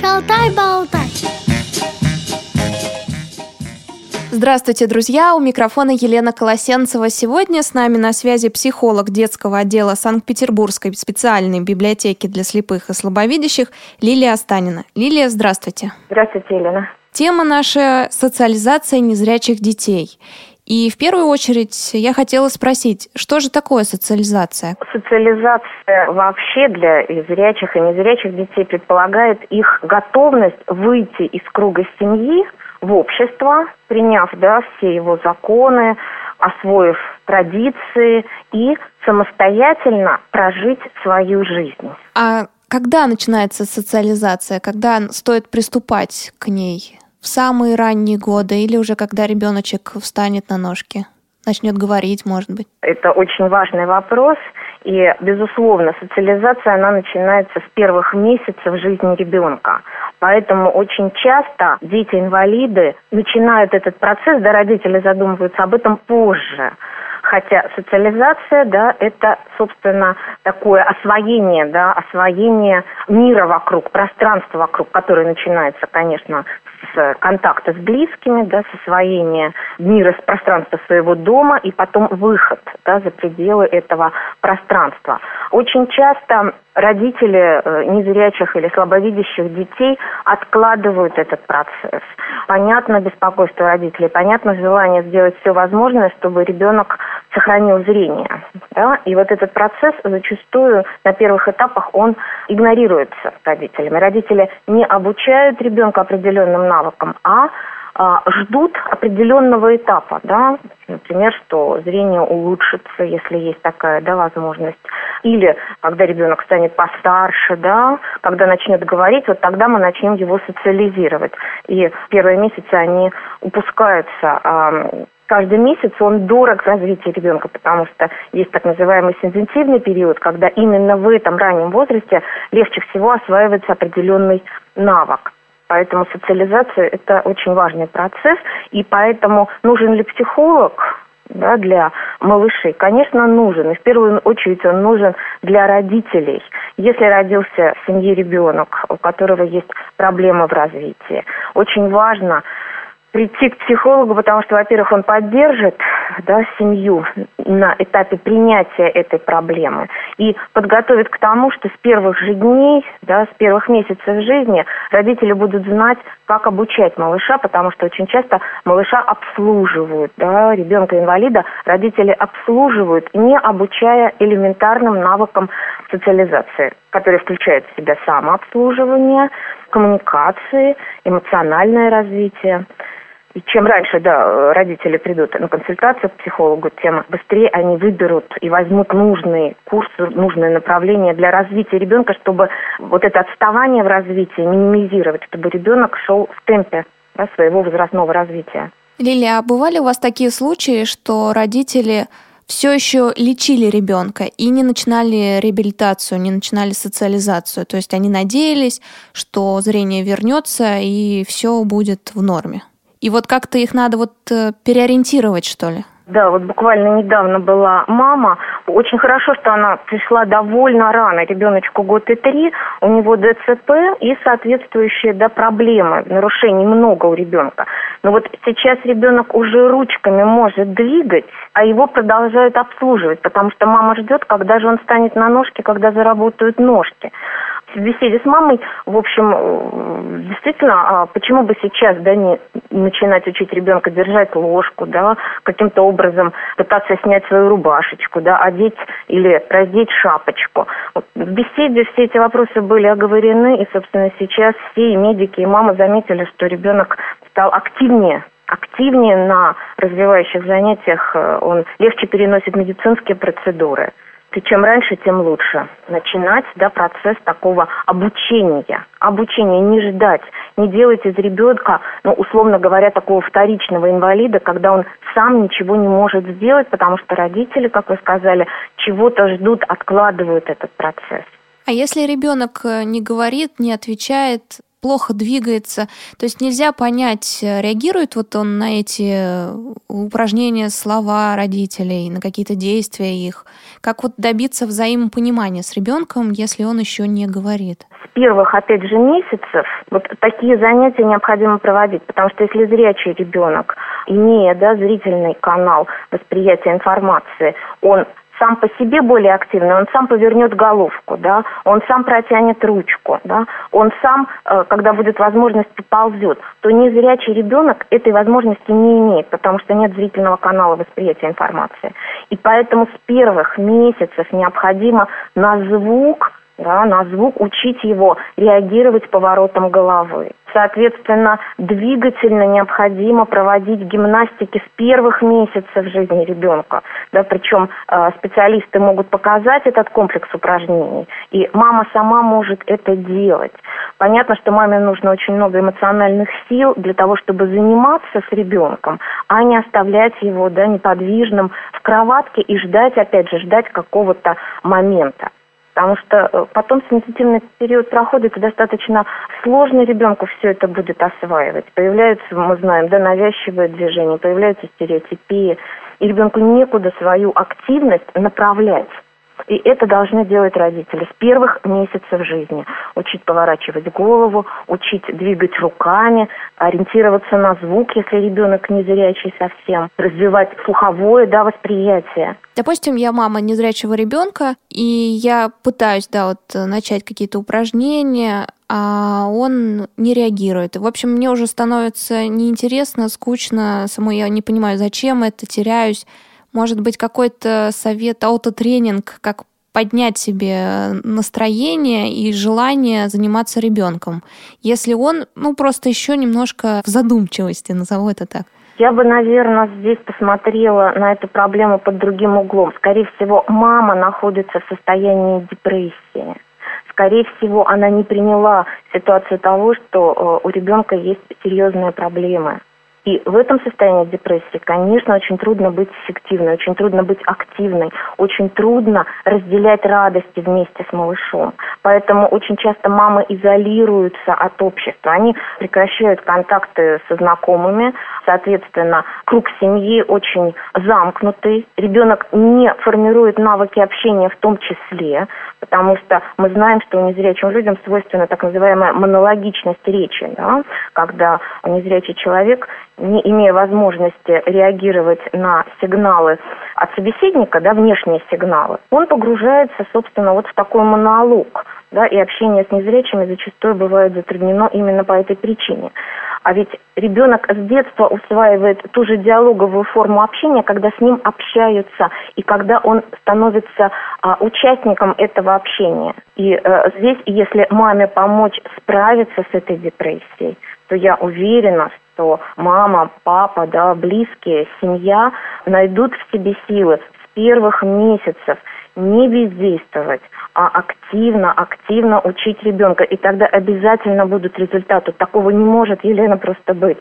Шалтай-болтай. Здравствуйте, друзья! У микрофона Елена Колосенцева. Сегодня с нами на связи психолог детского отдела Санкт-Петербургской специальной библиотеки для слепых и слабовидящих Лилия Останина. Лилия, здравствуйте. Здравствуйте, Елена. Тема наша – социализация незрячих детей. И в первую очередь я хотела спросить, что же такое социализация? Социализация вообще для зрячих и незрячих детей предполагает их готовность выйти из круга семьи в общество, приняв да, все его законы, освоив традиции и самостоятельно прожить свою жизнь. А когда начинается социализация? Когда стоит приступать к ней? Самые ранние годы или уже когда ребеночек встанет на ножки? Начнет говорить, может быть? Это очень важный вопрос. И, безусловно, социализация, она начинается с первых месяцев жизни ребенка. Поэтому очень часто дети-инвалиды начинают этот процесс, да, родители задумываются об этом позже. Хотя социализация, да, это, собственно, такое освоение, да, освоение мира вокруг, пространства вокруг, которое начинается, конечно, с контакта с близкими, да, с освоения мира, с пространства своего дома и потом выход да, за пределы этого пространства. Очень часто родители э, незрячих или слабовидящих детей откладывают этот процесс. Понятно беспокойство родителей, понятно желание сделать все возможное, чтобы ребенок сохранил зрение. Да? И вот этот процесс зачастую на первых этапах он игнорируется родителями. Родители не обучают ребенка определенным навыкам, а а, ждут определенного этапа, да, например, что зрение улучшится, если есть такая, да, возможность, или когда ребенок станет постарше, да, когда начнет говорить, вот тогда мы начнем его социализировать. И первые месяцы они упускаются а, каждый месяц он дорог развитию ребенка, потому что есть так называемый сензитивный период, когда именно в этом раннем возрасте легче всего осваивается определенный навык. Поэтому социализация – это очень важный процесс, и поэтому нужен ли психолог да, для малышей? Конечно, нужен. И в первую очередь он нужен для родителей. Если родился в семье ребенок, у которого есть проблемы в развитии, очень важно прийти к психологу, потому что, во-первых, он поддержит да, семью на этапе принятия этой проблемы и подготовит к тому, что с первых же дней, да, с первых месяцев жизни родители будут знать, как обучать малыша, потому что очень часто малыша обслуживают, да, ребенка-инвалида родители обслуживают, не обучая элементарным навыкам социализации, которые включают в себя самообслуживание, коммуникации, эмоциональное развитие. И чем раньше, да, родители придут на консультацию к психологу, тем быстрее они выберут и возьмут нужный курс, нужное направление для развития ребенка, чтобы вот это отставание в развитии минимизировать, чтобы ребенок шел в темпе да, своего возрастного развития. Лилия, а бывали у вас такие случаи, что родители все еще лечили ребенка и не начинали реабилитацию, не начинали социализацию. То есть они надеялись, что зрение вернется и все будет в норме. И вот как-то их надо вот э, переориентировать, что ли? Да, вот буквально недавно была мама. Очень хорошо, что она пришла довольно рано. Ребеночку год и три, у него ДЦП и соответствующие да, проблемы, нарушений много у ребенка. Но вот сейчас ребенок уже ручками может двигать, а его продолжают обслуживать, потому что мама ждет, когда же он станет на ножки, когда заработают ножки в беседе с мамой, в общем, э, действительно, а почему бы сейчас, да, не начинать учить ребенка держать ложку, да, каким-то образом пытаться снять свою рубашечку, да, одеть или раздеть шапочку. В беседе все эти вопросы были оговорены, и, собственно, сейчас все и медики, и мама заметили, что ребенок стал активнее активнее на развивающих занятиях, э, он легче переносит медицинские процедуры. И чем раньше, тем лучше. Начинать да, процесс такого обучения. Обучения, не ждать, не делать из ребенка, ну, условно говоря, такого вторичного инвалида, когда он сам ничего не может сделать, потому что родители, как вы сказали, чего-то ждут, откладывают этот процесс. А если ребенок э, не говорит, не отвечает, плохо двигается. То есть нельзя понять, э, реагирует вот он на эти э, упражнения, слова родителей, на какие-то действия их. Как вот добиться взаимопонимания с ребенком, если он еще не говорит? С первых, опять же, месяцев вот такие занятия необходимо проводить, потому что если зрячий ребенок, имея да, зрительный канал восприятия информации, он сам по себе более активный, он сам повернет головку, да, он сам протянет ручку, да, он сам, э, когда будет возможность, поползет, то незрячий ребенок этой возможности не имеет, потому что нет зрительного канала восприятия информации. И поэтому с первых месяцев необходимо на звук да, на звук, учить его реагировать поворотом головы. Соответственно, двигательно необходимо проводить гимнастики с первых месяцев жизни ребенка. Да, причем э, специалисты могут показать этот комплекс упражнений, и мама сама может это делать. Понятно, что маме нужно очень много эмоциональных сил для того, чтобы заниматься с ребенком, а не оставлять его да, неподвижным в кроватке и ждать, опять же, ждать какого-то момента потому что э, потом сенситивный период проходит, и достаточно сложно ребенку все это будет осваивать. Появляются, мы знаем, да, навязчивые движения, появляются стереотипии, и ребенку некуда свою активность направлять. И это должны делать родители с первых месяцев жизни. Учить поворачивать голову, учить двигать руками, ориентироваться на звук, если ребенок незрячий совсем, развивать слуховое да, восприятие. Допустим, я мама незрячего ребенка, и я пытаюсь, да, вот начать какие-то упражнения, а он не реагирует. В общем, мне уже становится неинтересно, скучно, самой я не понимаю, зачем это, теряюсь. Может быть, какой-то совет, аутотренинг, как поднять себе настроение и желание заниматься ребенком, если он, ну, просто еще немножко в задумчивости, назову это так. Я бы, наверное, здесь посмотрела на эту проблему под другим углом. Скорее всего, мама находится в состоянии депрессии. Скорее всего, она не приняла ситуацию того, что э, у ребенка есть серьезные проблемы. И в этом состоянии депрессии, конечно, очень трудно быть эффективной, очень трудно быть активной, очень трудно разделять радости вместе с малышом. Поэтому очень часто мамы изолируются от общества, они прекращают контакты со знакомыми, соответственно, круг семьи очень замкнутый, ребенок не формирует навыки общения в том числе, потому что мы знаем, что незрячим людям свойственна так называемая монологичность речи, да, когда незрячий человек не имея возможности реагировать на сигналы от собеседника, да, внешние сигналы, он погружается, собственно, вот в такой монолог, да, и общение с незрячими зачастую бывает затруднено именно по этой причине. А ведь ребенок с детства усваивает ту же диалоговую форму общения, когда с ним общаются и когда он становится а, участником этого общения. И а, здесь, если маме помочь справиться с этой депрессией, то я уверена, что мама, папа, да, близкие, семья найдут в себе силы с первых месяцев не бездействовать, а активно, активно учить ребенка. И тогда обязательно будут результаты. Такого не может, Елена, просто быть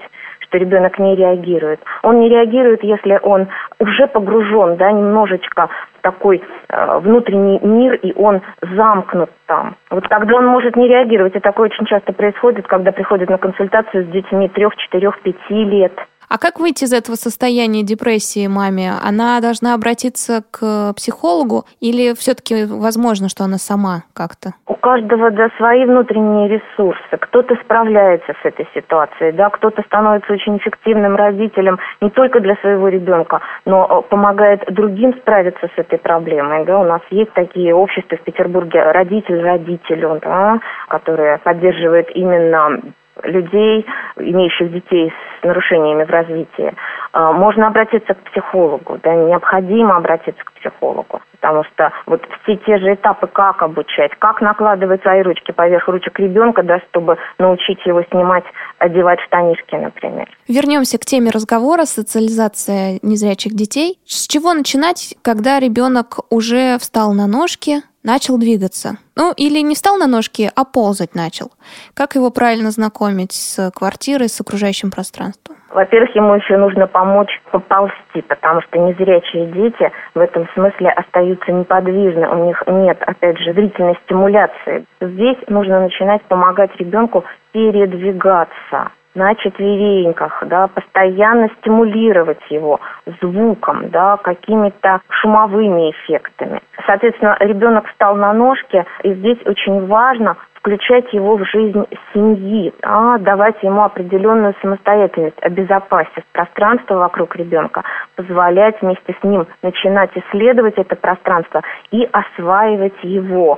что ребенок не реагирует. Он не реагирует, если он уже погружен, да, немножечко в такой э, внутренний мир, и он замкнут там. Вот тогда он может не реагировать, и такое очень часто происходит, когда приходят на консультацию с детьми трех, четырех, пяти лет. А как выйти из этого состояния депрессии маме? Она должна обратиться к психологу или все-таки возможно, что она сама как-то? У каждого да, свои внутренние ресурсы. Кто-то справляется с этой ситуацией, да, кто-то становится очень эффективным родителем не только для своего ребенка, но э, помогает другим справиться с этой проблемой. Да. У нас есть такие общества в Петербурге «Родитель родителю», да, которые поддерживают именно людей, имеющих детей с нарушениями в развитии, а, можно обратиться к психологу, да, необходимо обратиться к психологу, потому что вот все те же этапы, как обучать, как накладывать свои ручки поверх ручек ребенка, да, чтобы научить его снимать, одевать штанишки, например. Вернемся к теме разговора социализация незрячих детей. С чего начинать, когда ребенок уже встал на ножки, начал двигаться. Ну, или не встал на ножки, а ползать начал. Как его правильно знакомить с квартирой, с окружающим пространством? Во-первых, ему еще нужно помочь поползти, потому что незрячие дети в этом смысле остаются неподвижны, у них нет, опять же, зрительной стимуляции. Здесь нужно начинать помогать ребенку передвигаться на четвереньках, да, постоянно стимулировать его звуком, да, какими-то шумовыми эффектами. Соответственно, ребенок встал на ножки, и здесь очень важно включать его в жизнь семьи, да, давать ему определенную самостоятельность, обезопасить пространство вокруг ребенка, позволять вместе с ним начинать исследовать это пространство и осваивать его.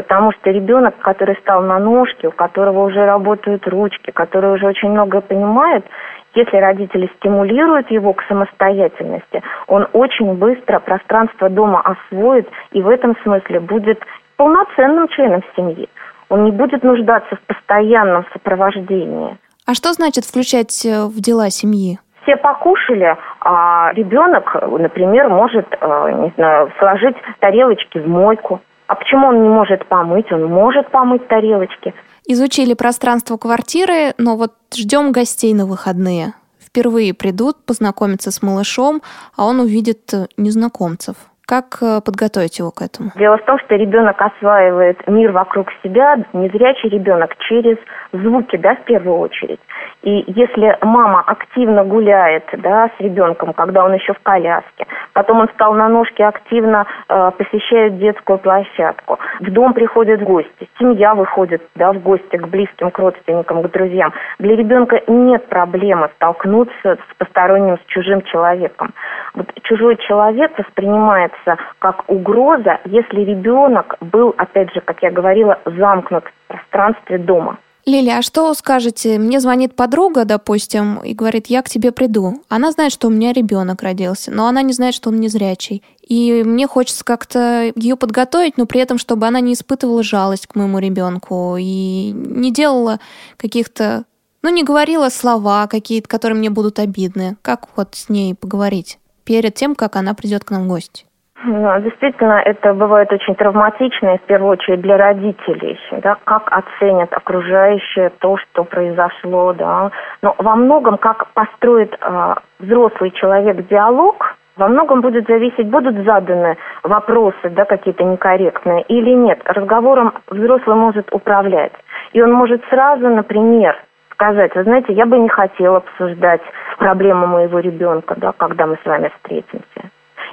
Потому что ребенок, который стал на ножки, у которого уже работают ручки, который уже очень много понимает, если родители стимулируют его к самостоятельности, он очень быстро пространство дома освоит и в этом смысле будет полноценным членом семьи. Он не будет нуждаться в постоянном сопровождении. А что значит включать э, в дела семьи? Все покушали, а ребенок, например, может, э, не знаю, сложить тарелочки в мойку. А почему он не может помыть? Он может помыть тарелочки. Изучили пространство квартиры, но вот ждем гостей на выходные. Впервые придут познакомиться с малышом, а он увидит э, незнакомцев. Как э, подготовить его к этому? Дело в том, что ребенок осваивает мир вокруг себя, незрячий ребенок, через звуки, да, в первую очередь. И если мама активно гуляет да, с ребенком, когда он еще в коляске, потом он встал на ножки, активно э, посещает детскую площадку, в дом приходят гости, семья выходит да, в гости к близким, к родственникам, к друзьям. Для ребенка нет проблемы столкнуться с посторонним, с чужим человеком. Вот чужой человек воспринимается как угроза, если ребенок был, опять же, как я говорила, замкнут в пространстве дома. Лилия, а что скажете? Мне звонит подруга, допустим, и говорит, я к тебе приду. Она знает, что у меня ребенок родился, но она не знает, что он незрячий. И мне хочется как-то ее подготовить, но при этом, чтобы она не испытывала жалость к моему ребенку и не делала каких-то, ну, не говорила слова какие-то, которые мне будут обидны. Как вот с ней поговорить перед тем, как она придет к нам в гости? Действительно, это бывает очень травматично, в первую очередь для родителей, да, как оценят окружающие то, что произошло, да. Но во многом, как построит э, взрослый человек диалог, во многом будет зависеть, будут заданы вопросы, да, какие-то некорректные или нет. Разговором взрослый может управлять. И он может сразу, например, сказать, вы знаете, я бы не хотела обсуждать проблему моего ребенка, да, когда мы с вами встретимся.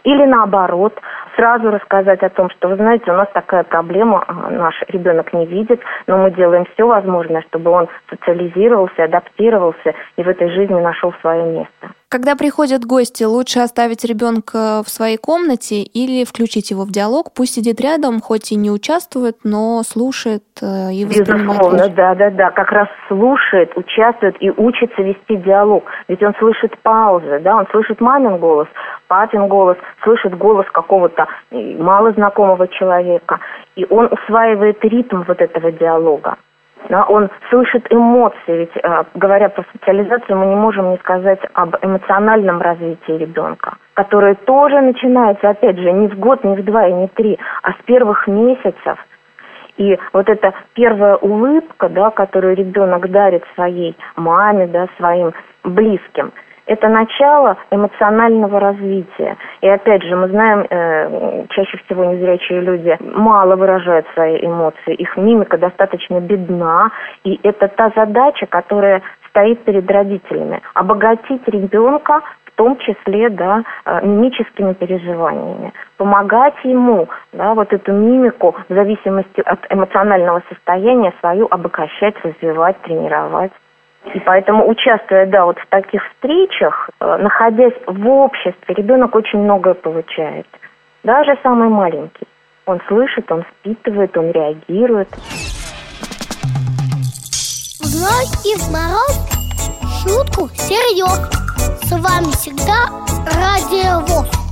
Или наоборот, сразу рассказать о том, что, вы знаете, у нас такая проблема, а, наш ребенок не видит, но мы делаем все возможное, чтобы он социализировался, адаптировался и в этой жизни нашел свое место. Когда приходят гости, лучше оставить ребенка в своей комнате или включить его в диалог. Пусть сидит рядом, хоть и не участвует, но слушает э, и воспринимает. Безусловно, да, да, да. Как раз слушает, участвует и учится вести диалог. Ведь он слышит паузы, да, он слышит мамин голос, папин голос, слышит голос какого-то малознакомого человека. И он усваивает ритм вот этого диалога да, он слышит эмоции, ведь э, говоря про социализацию, мы не можем не сказать об эмоциональном развитии ребенка, которое тоже начинается, опять же, не в год, не в два и не три, а с первых месяцев. И вот эта первая улыбка, да, которую ребенок дарит своей маме, да, своим близким – это начало эмоционального развития. И опять же, мы знаем, э, чаще всего незрячие люди мало выражают свои эмоции, их мимика достаточно бедна, и это та задача, которая стоит перед родителями. Обогатить ребенка в том числе да, э, мимическими переживаниями, помогать ему да, вот эту мимику в зависимости от эмоционального состояния свою обогащать, развивать, тренировать. И поэтому, участвуя, да, вот в таких встречах, э, находясь в обществе, ребенок очень многое получает. Даже самый маленький. Он слышит, он впитывает, он реагирует. В ночь и в мороз шутку серьез. С вами всегда Радио ВОЗ.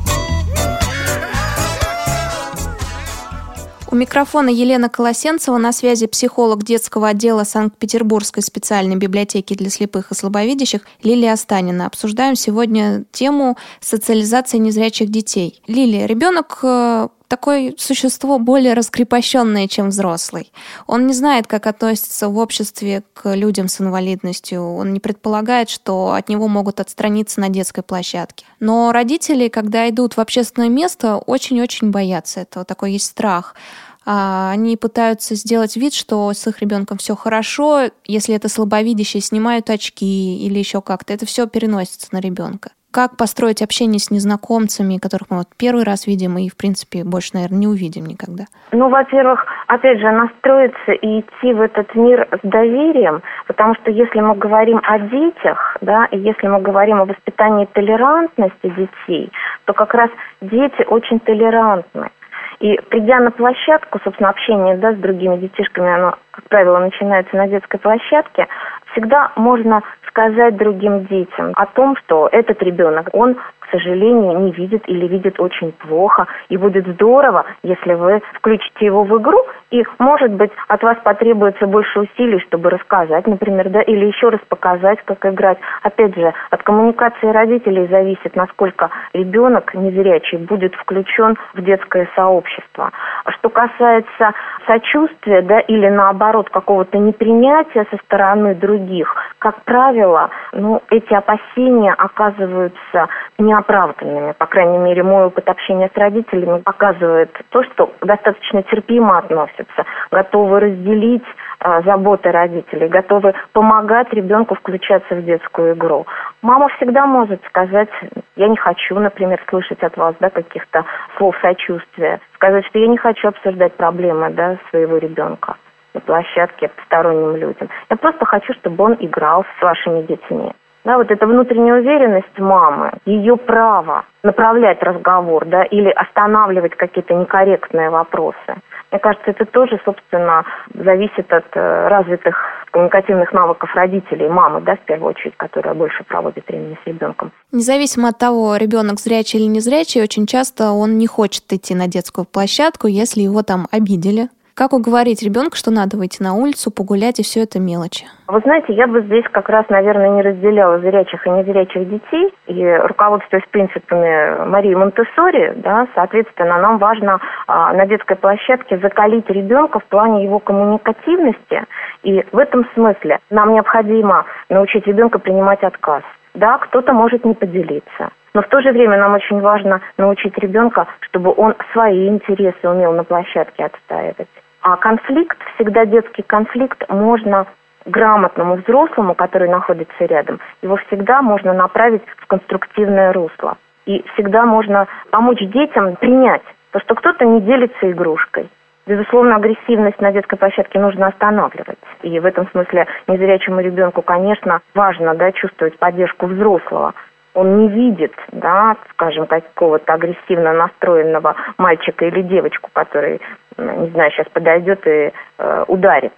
У микрофона Елена Колосенцева, на связи психолог детского отдела Санкт-Петербургской специальной библиотеки для слепых и слабовидящих Лилия Останина. Обсуждаем сегодня тему социализации незрячих детей. Лилия, ребенок э, такое существо более раскрепощенное, чем взрослый. Он не знает, как относиться в обществе к людям с инвалидностью. Он не предполагает, что от него могут отстраниться на детской площадке. Но родители, когда идут в общественное место, очень-очень боятся этого. Такой есть страх. А, они пытаются сделать вид, что с их ребенком все хорошо. Если это слабовидящий, снимают очки или еще как-то. Это все переносится на ребенка. Как построить общение с незнакомцами, которых мы вот первый раз видим и, в принципе, больше, наверное, не увидим никогда? Ну, во-первых, опять же, настроиться и идти в этот мир с доверием, потому что если мы говорим о детях, да, и если мы говорим о воспитании толерантности детей, то как раз дети очень толерантны. И придя на площадку, собственно, общение да, с другими детишками, оно, как правило, начинается на детской площадке, всегда можно сказать другим детям о том, что этот ребенок, он сожалению, не видит или видит очень плохо. И будет здорово, если вы включите его в игру, и, может быть, от вас потребуется больше усилий, чтобы рассказать, например, да, или еще раз показать, как играть. Опять же, от коммуникации родителей зависит, насколько ребенок незрячий будет включен в детское сообщество. Что касается сочувствия, да, или наоборот какого-то непринятия со стороны других, как правило, ну, эти опасения оказываются не неоправданными. По крайней мере, мой опыт общения с родителями показывает то, что достаточно терпимо относятся, готовы разделить э, заботы родителей, готовы помогать ребенку включаться в детскую игру. Мама всегда может сказать, я не хочу, например, слышать от вас да, каких-то слов сочувствия, сказать, что я не хочу обсуждать проблемы да, своего ребенка на площадке посторонним людям. Я просто хочу, чтобы он играл с вашими детьми. Да, вот эта внутренняя уверенность мамы, ее право направлять разговор, да, или останавливать какие-то некорректные вопросы. Мне кажется, это тоже, собственно, зависит от э, развитых коммуникативных навыков родителей, мамы, да, в первую очередь, которая больше проводит времени с ребенком. Независимо от того, ребенок зрячий или не зрячий, очень часто он не хочет идти на детскую площадку, если его там обидели, как уговорить ребенка, что надо выйти на улицу, погулять и все это мелочи? Вы знаете, я бы здесь как раз, наверное, не разделяла зрячих и незрячих детей. И руководствуясь принципами Марии Монтессори, да, соответственно, нам важно а, на детской площадке закалить ребенка в плане его коммуникативности. И в этом смысле нам необходимо научить ребенка принимать отказ. Да, кто-то может не поделиться. Но в то же время нам очень важно научить ребенка, чтобы он свои интересы умел на площадке отстаивать. А конфликт, всегда детский конфликт, можно грамотному взрослому, который находится рядом, его всегда можно направить в конструктивное русло. И всегда можно помочь детям принять то, что кто-то не делится игрушкой. Безусловно, агрессивность на детской площадке нужно останавливать. И в этом смысле незрячему ребенку, конечно, важно да, чувствовать поддержку взрослого. Он не видит, да, скажем, какого-то агрессивно настроенного мальчика или девочку, который не знаю, сейчас подойдет и э, ударит,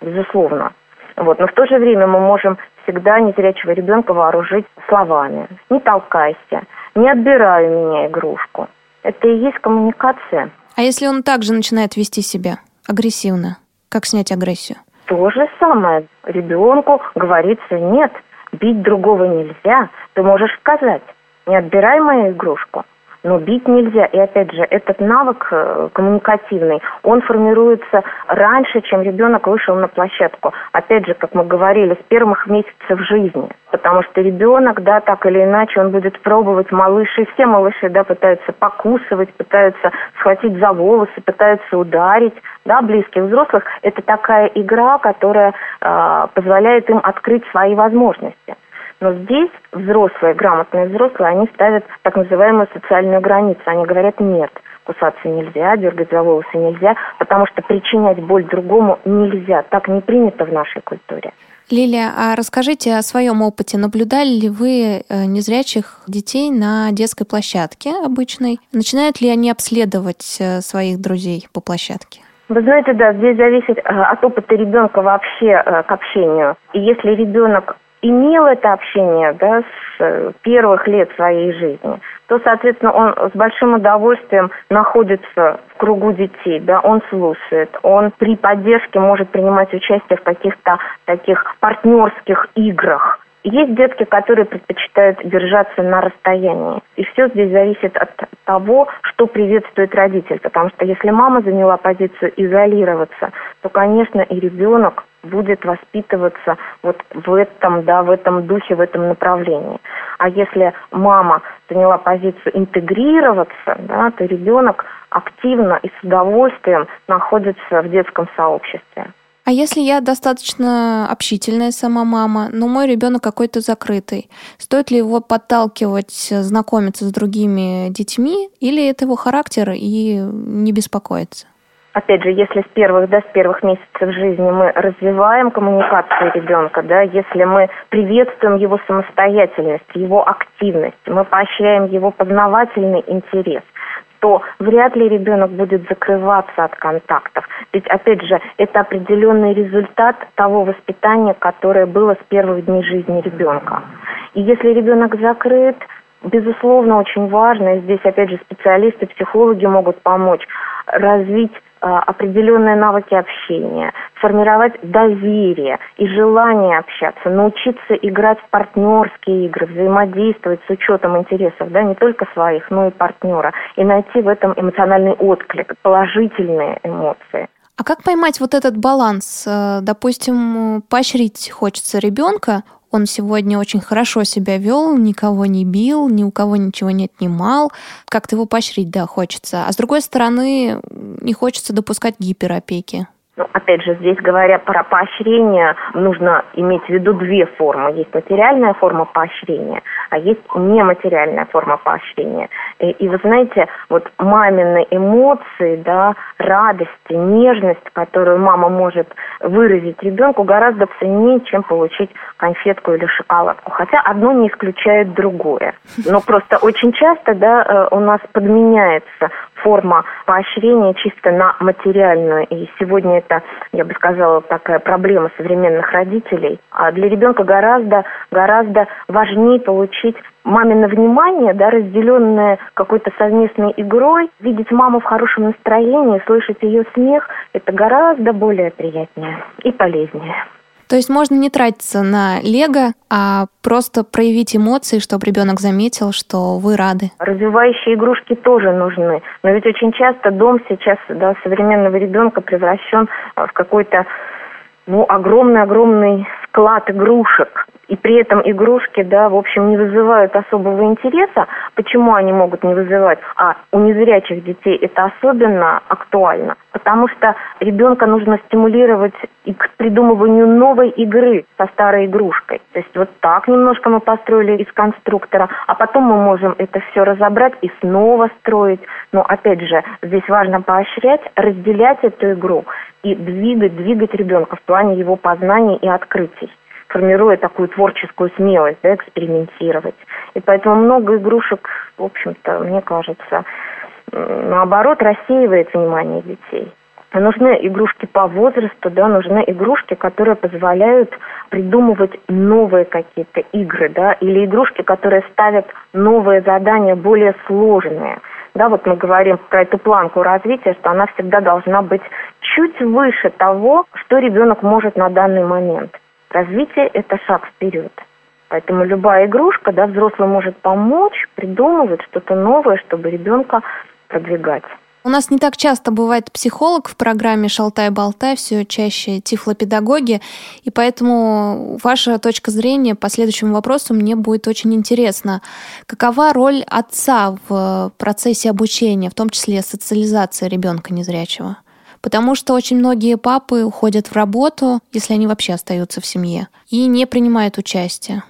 безусловно. Вот. Но в то же время мы можем всегда незрячего ребенка вооружить словами. Не толкайся, не отбирай у меня игрушку. Это и есть коммуникация. А если он также начинает вести себя агрессивно, как снять агрессию? То же самое. Ребенку говорится, нет, бить другого нельзя. Ты можешь сказать, не отбирай мою игрушку но бить нельзя. И опять же, этот навык э, коммуникативный, он формируется раньше, чем ребенок вышел на площадку. Опять же, как мы говорили, с первых месяцев жизни. Потому что ребенок, да, так или иначе, он будет пробовать малыши. Все малыши, да, пытаются покусывать, пытаются схватить за волосы, пытаются ударить, да, близких взрослых. Это такая игра, которая э, позволяет им открыть свои возможности. Но здесь взрослые, грамотные взрослые, они ставят так называемую социальную границу. Они говорят нет, кусаться нельзя, дергать за волосы нельзя, потому что причинять боль другому нельзя. Так не принято в нашей культуре. Лилия, а расскажите о своем опыте. Наблюдали ли вы э, незрячих детей на детской площадке обычной? Начинают ли они обследовать э, своих друзей по площадке? Вы знаете, да, здесь зависит э, от опыта ребенка вообще к общению. И если ребенок имел это общение да, с э, первых лет своей жизни, то, соответственно, он с большим удовольствием находится в кругу детей, да, он слушает, он при поддержке может принимать участие в каких-то таких партнерских играх. Есть детки, которые предпочитают держаться на расстоянии. И все здесь зависит от того, что приветствует родитель. Потому что если мама заняла позицию изолироваться, то, конечно, и ребенок будет воспитываться вот в этом, да, в этом духе, в этом направлении. А если мама заняла позицию интегрироваться, да, то ребенок активно и с удовольствием находится в детском сообществе. А если я достаточно общительная сама мама, но мой ребенок какой-то закрытый, стоит ли его подталкивать знакомиться с другими детьми, или это его характер и не беспокоиться? Опять же, если с первых, да, с первых месяцев жизни мы развиваем коммуникацию ребенка, да, если мы приветствуем его самостоятельность, его активность, мы поощряем его познавательный интерес – то вряд ли ребенок будет закрываться от контактов. Ведь, опять же, это определенный результат того воспитания, которое было с первых дней жизни ребенка. И если ребенок закрыт, безусловно, очень важно, и здесь, опять же, специалисты, психологи могут помочь, развить определенные навыки общения, формировать доверие и желание общаться, научиться играть в партнерские игры, взаимодействовать с учетом интересов, да, не только своих, но и партнера, и найти в этом эмоциональный отклик, положительные эмоции. А как поймать вот этот баланс? Э, допустим, поощрить хочется ребенка, он сегодня очень хорошо себя вел, никого не бил, ни у кого ничего не отнимал. Как-то его поощрить, да, хочется. А с другой стороны, не хочется допускать гиперопеки. Ну, опять же, здесь говоря про поощрение, нужно иметь в виду две формы. Есть материальная форма поощрения, а есть нематериальная форма поощрения. И, и вы знаете, вот мамины эмоции, да, радость, нежность, которую мама может выразить ребенку, гораздо ценнее, чем получить конфетку или шоколадку. Хотя одно не исключает другое. Но просто очень часто, да, э, у нас подменяется форма поощрения чисто на материальную. И сегодня это, я бы сказала, такая проблема современных родителей. А для ребенка гораздо, гораздо важнее получить мамино внимание, да, разделенное какой-то совместной игрой, видеть маму в хорошем настроении, слышать ее смех, это гораздо более приятнее и полезнее. То есть можно не тратиться на лего, а просто проявить эмоции, чтобы ребенок заметил, что вы рады. Развивающие игрушки тоже нужны. Но ведь очень часто дом сейчас да, современного ребенка превращен в какой-то ну, огромный-огромный склад игрушек и при этом игрушки, да, в общем, не вызывают особого интереса. Почему они могут не вызывать? А у незрячих детей это особенно актуально, потому что ребенка нужно стимулировать и к придумыванию новой игры со старой игрушкой. То есть вот так немножко мы построили из конструктора, а потом мы можем это все разобрать и снова строить. Но опять же, здесь важно поощрять, разделять эту игру и двигать, двигать ребенка в плане его познаний и открытий формируя такую творческую смелость, да, экспериментировать. И поэтому много игрушек, в общем-то, мне кажется, наоборот, рассеивает внимание детей. Нужны игрушки по возрасту, да, нужны игрушки, которые позволяют придумывать новые какие-то игры, да, или игрушки, которые ставят новые задания, более сложные. Да, вот мы говорим про эту планку развития, что она всегда должна быть чуть выше того, что ребенок может на данный момент. Развитие – это шаг вперед. Поэтому любая игрушка, да, взрослый может помочь, придумывать что-то новое, чтобы ребенка продвигать. У нас не так часто бывает психолог в программе «Шалтай-болтай», все чаще тифлопедагоги, и поэтому ваша точка зрения по следующему вопросу мне будет очень интересно. Какова роль отца в процессе обучения, в том числе социализации ребенка незрячего? потому что очень многие папы уходят в работу, если они вообще остаются в семье, и не принимают участие.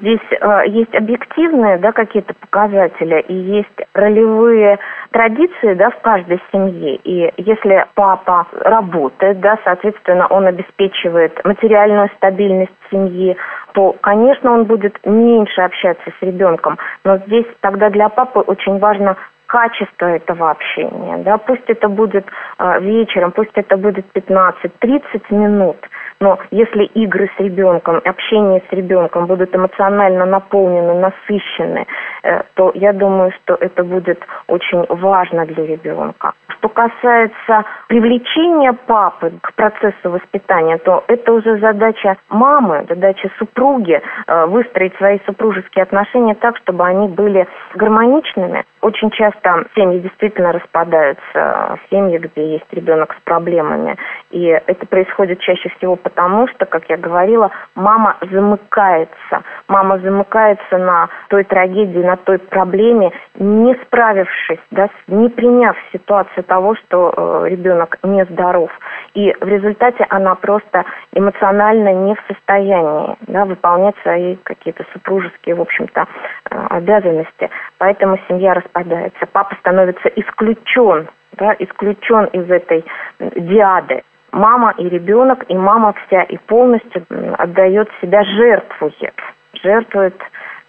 Здесь э, есть объективные да, какие-то показатели и есть ролевые традиции да, в каждой семье. И если папа работает, да, соответственно, он обеспечивает материальную стабильность семьи, то, конечно, он будет меньше общаться с ребенком. Но здесь тогда для папы очень важно качество этого общения. Да? Пусть это будет э, вечером, пусть это будет 15-30 минут, но если игры с ребенком, общение с ребенком будут эмоционально наполнены, насыщены, э, то я думаю, что это будет очень важно для ребенка. Что касается привлечения папы к процессу воспитания, то это уже задача мамы, задача супруги э, выстроить свои супружеские отношения так, чтобы они были гармоничными. Очень часто семьи действительно распадаются, семьи, где есть ребенок с проблемами. И это происходит чаще всего потому, что, как я говорила, мама замыкается. Мама замыкается на той трагедии, на той проблеме, не справившись, да, не приняв ситуацию того, что э, ребенок нездоров. И в результате она просто эмоционально не в состоянии да, выполнять свои какие-то супружеские, в общем-то, э, обязанности. Поэтому семья распадается. Папа становится исключен, да, исключен из этой диады мама и ребенок, и мама вся и полностью отдает себя, жертвует. Жертвует,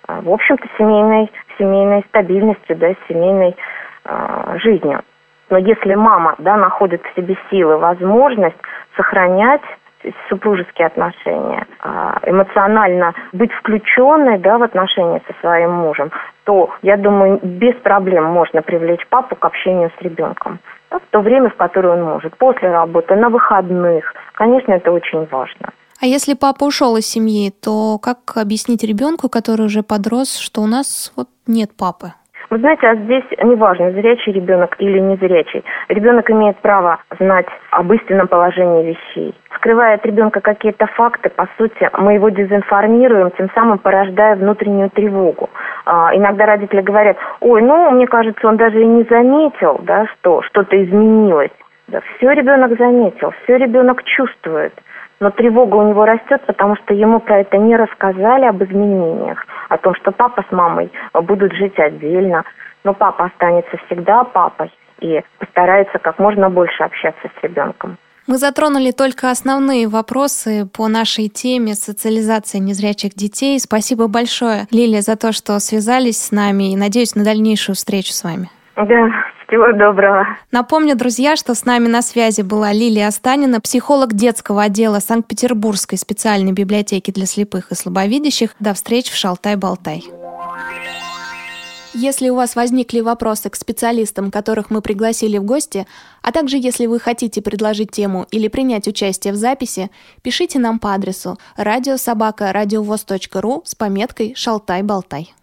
а, в общем-то, семейной, семейной стабильностью, да, семейной э, жизнью. Но если мама да, находит в себе силы, возможность сохранять супружеские отношения, а, эмоционально быть включенной да, в отношения со своим мужем, то, я думаю, без проблем можно привлечь папу к общению с ребенком в то время, в которое он может, после работы, на выходных. Конечно, это очень важно. А если папа ушел из семьи, то как объяснить ребенку, который уже подрос, что у нас вот нет папы? Вы знаете, а здесь неважно, зрячий ребенок или незрячий. Ребенок имеет право знать об истинном положении вещей. Скрывая от ребенка какие-то факты, по сути, мы его дезинформируем, тем самым порождая внутреннюю тревогу. А, иногда родители говорят, ой, ну, мне кажется, он даже и не заметил, да, что что-то изменилось. Да, все ребенок заметил, все ребенок чувствует но тревога у него растет, потому что ему про это не рассказали об изменениях, о том, что папа с мамой будут жить отдельно, но папа останется всегда папой и постарается как можно больше общаться с ребенком. Мы затронули только основные вопросы по нашей теме социализации незрячих детей. Спасибо большое, Лилия, за то, что связались с нами и надеюсь на дальнейшую встречу с вами. Да, всего доброго. Напомню, друзья, что с нами на связи была Лилия Останина, психолог детского отдела Санкт-Петербургской специальной библиотеки для слепых и слабовидящих. До встречи в Шалтай-Болтай. Если у вас возникли вопросы к специалистам, которых мы пригласили в гости, а также если вы хотите предложить тему или принять участие в записи, пишите нам по адресу радиособака радиовоз.ру с пометкой «Шалтай-болтай».